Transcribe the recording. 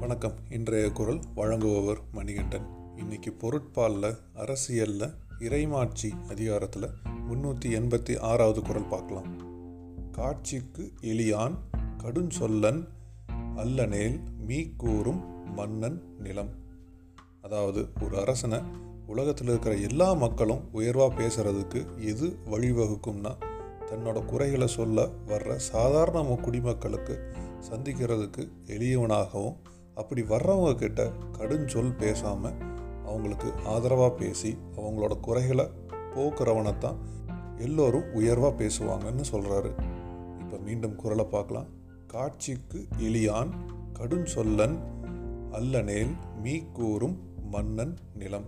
வணக்கம். இன்றைய குரல் வழங்குபவர் மணிகண்டன். இன்னைக்கு பொருட்பாலில் அரசியலில் இறைமாட்சி அதிகாரத்தில் முன்னூற்றி எண்பத்தி ஆறாவது குரல் பார்க்கலாம். காட்சிக்கு எளியான் கடுஞ்சொல்லன் அல்லனேல் மீ கூறும் மன்னன் நிலம். அதாவது ஒரு அரசனை உலகத்தில் இருக்கிற எல்லா மக்களும் உயர்வாக பேசுகிறதுக்கு எது வழிவகுக்கும்னா தன்னோட குறைகளை சொல்ல வர்ற சாதாரண குடிமக்களுக்கு சந்திக்கிறதுக்கு எளியவனாகவும் அப்படி வர்றவங்க கிட்ட கடுஞ்சொல் பேசாமல் அவங்களுக்கு ஆதரவாக பேசி அவங்களோட குறைகளை போக்குறவனை தான் எல்லோரும் உயர்வாக பேசுவாங்கன்னு சொல்கிறாரு இப்போ மீண்டும் குரலை பார்க்கலாம். காட்சிக்கு எளியான் கடுஞ்சொல்லன் அல்லனேல் மீ கூறும் மன்னன் நிலம்.